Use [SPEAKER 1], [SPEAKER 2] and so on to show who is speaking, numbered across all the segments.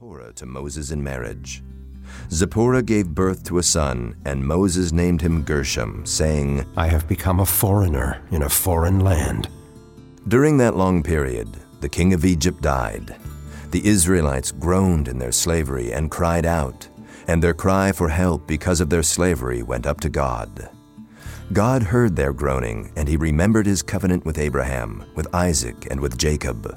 [SPEAKER 1] Zipporah to Moses in marriage. Zipporah gave birth to a son, and Moses named him Gershom, saying,
[SPEAKER 2] I have become a foreigner in a foreign land.
[SPEAKER 1] During that long period, the king of Egypt died. The Israelites groaned in their slavery and cried out, and their cry for help because of their slavery went up to God. God heard their groaning, and he remembered his covenant with Abraham, with Isaac, and with Jacob.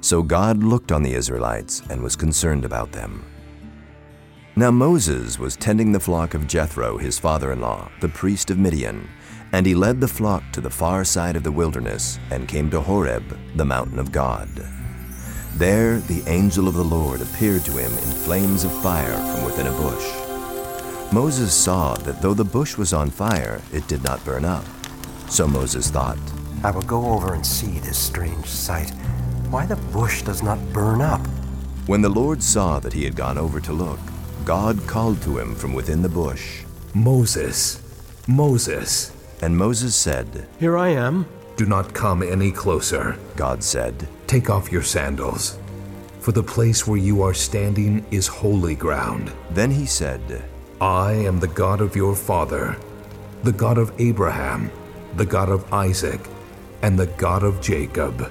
[SPEAKER 1] So God looked on the Israelites and was concerned about them. Now Moses was tending the flock of Jethro, his father-in-law, the priest of Midian, and he led the flock to the far side of the wilderness and came to Horeb, the mountain of God. There the angel of the Lord appeared to him in flames of fire from within a bush. Moses saw that though the bush was on fire, it did not burn up. So Moses thought,
[SPEAKER 2] I will go over and see this strange sight, why the bush does not burn up.
[SPEAKER 1] When the Lord saw that he had gone over to look, God called to him from within the bush.
[SPEAKER 3] Moses, Moses,
[SPEAKER 1] And Moses said,
[SPEAKER 2] Here I am.
[SPEAKER 3] do not come any closer.
[SPEAKER 1] God said,
[SPEAKER 3] Take off your sandals, for the place where you are standing is holy ground.
[SPEAKER 1] Then he said,
[SPEAKER 3] I am the God of your father, the God of Abraham, the God of Isaac, and the God of Jacob.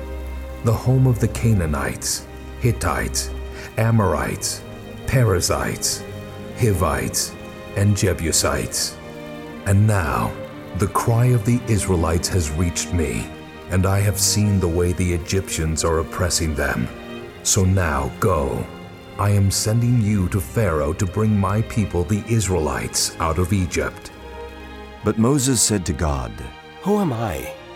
[SPEAKER 3] the home of the Canaanites, Hittites, Amorites, Perizzites, Hivites, and Jebusites. And now, the cry of the Israelites has reached me, and I have seen the way the Egyptians are oppressing them. So now go. I am sending you to Pharaoh to bring my people, the Israelites, out of Egypt.
[SPEAKER 1] But Moses said to God,
[SPEAKER 2] Who am I